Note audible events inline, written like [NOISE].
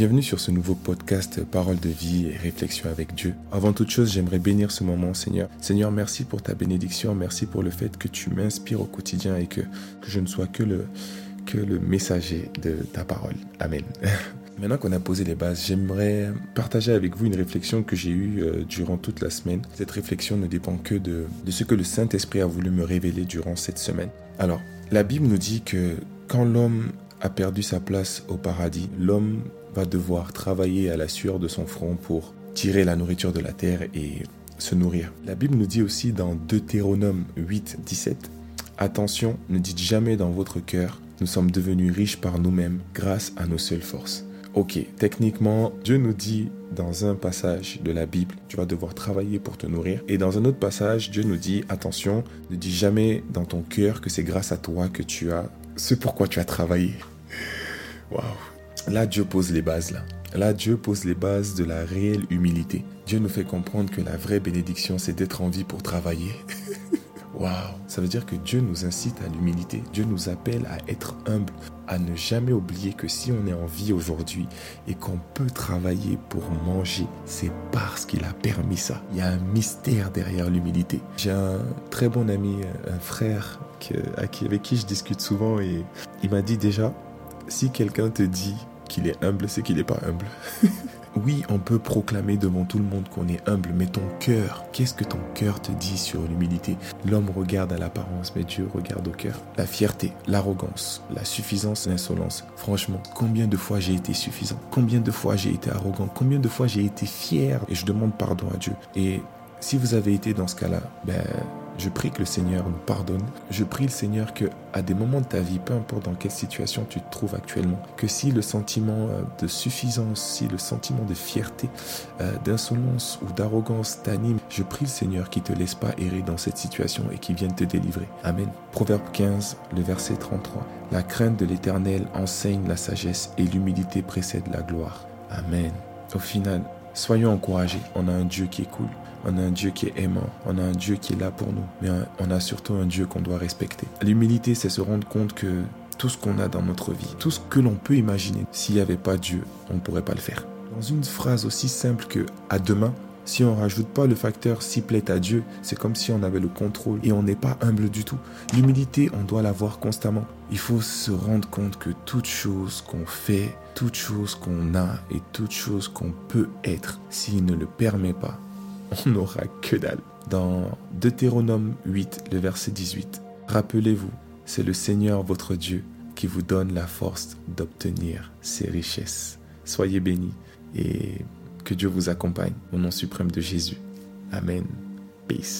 Bienvenue sur ce nouveau podcast Parole de vie et réflexion avec Dieu. Avant toute chose, j'aimerais bénir ce moment, Seigneur. Seigneur, merci pour ta bénédiction, merci pour le fait que tu m'inspires au quotidien et que, que je ne sois que le, que le messager de ta parole. Amen. [LAUGHS] Maintenant qu'on a posé les bases, j'aimerais partager avec vous une réflexion que j'ai eue euh, durant toute la semaine. Cette réflexion ne dépend que de, de ce que le Saint-Esprit a voulu me révéler durant cette semaine. Alors, la Bible nous dit que quand l'homme a perdu sa place au paradis, l'homme va devoir travailler à la sueur de son front pour tirer la nourriture de la terre et se nourrir. La Bible nous dit aussi dans Deutéronome 8, 17, Attention, ne dites jamais dans votre cœur, nous sommes devenus riches par nous-mêmes grâce à nos seules forces. Ok, techniquement, Dieu nous dit dans un passage de la Bible, tu vas devoir travailler pour te nourrir. Et dans un autre passage, Dieu nous dit, attention, ne dis jamais dans ton cœur que c'est grâce à toi que tu as ce pourquoi tu as travaillé. Waouh. Là, Dieu pose les bases là. Là, Dieu pose les bases de la réelle humilité. Dieu nous fait comprendre que la vraie bénédiction, c'est d'être en vie pour travailler. [LAUGHS] Waouh Ça veut dire que Dieu nous incite à l'humilité. Dieu nous appelle à être humble, à ne jamais oublier que si on est en vie aujourd'hui et qu'on peut travailler pour manger, c'est parce qu'il a permis ça. Il y a un mystère derrière l'humilité. J'ai un très bon ami, un frère avec qui je discute souvent et il m'a dit déjà, si quelqu'un te dit qu'il est humble, c'est qu'il n'est pas humble. [LAUGHS] oui, on peut proclamer devant tout le monde qu'on est humble, mais ton cœur, qu'est-ce que ton cœur te dit sur l'humilité? L'homme regarde à l'apparence, mais Dieu regarde au cœur. La fierté, l'arrogance, la suffisance, l'insolence. Franchement, combien de fois j'ai été suffisant? Combien de fois j'ai été arrogant? Combien de fois j'ai été fier? Et je demande pardon à Dieu. Et si vous avez été dans ce cas-là, ben je prie que le Seigneur nous pardonne. Je prie le Seigneur que à des moments de ta vie, peu importe dans quelle situation tu te trouves actuellement, que si le sentiment euh, de suffisance, si le sentiment de fierté, euh, d'insolence ou d'arrogance t'anime, je prie le Seigneur qui te laisse pas errer dans cette situation et qui vienne te délivrer. Amen. Proverbe 15, le verset 33. La crainte de l'Éternel enseigne la sagesse et l'humilité précède la gloire. Amen. Au final, soyons encouragés. On a un Dieu qui est cool. On a un Dieu qui est aimant, on a un Dieu qui est là pour nous, mais on a surtout un Dieu qu'on doit respecter. L'humilité, c'est se rendre compte que tout ce qu'on a dans notre vie, tout ce que l'on peut imaginer, s'il n'y avait pas Dieu, on ne pourrait pas le faire. Dans une phrase aussi simple que à demain, si on rajoute pas le facteur s'il plaît à Dieu, c'est comme si on avait le contrôle et on n'est pas humble du tout. L'humilité, on doit l'avoir constamment. Il faut se rendre compte que toute chose qu'on fait, toute chose qu'on a et toute chose qu'on peut être, s'il ne le permet pas, [LAUGHS] on n'aura que dalle. Dans Deutéronome 8, le verset 18, Rappelez-vous, c'est le Seigneur votre Dieu qui vous donne la force d'obtenir ses richesses. Soyez bénis et que Dieu vous accompagne au nom suprême de Jésus. Amen. Peace.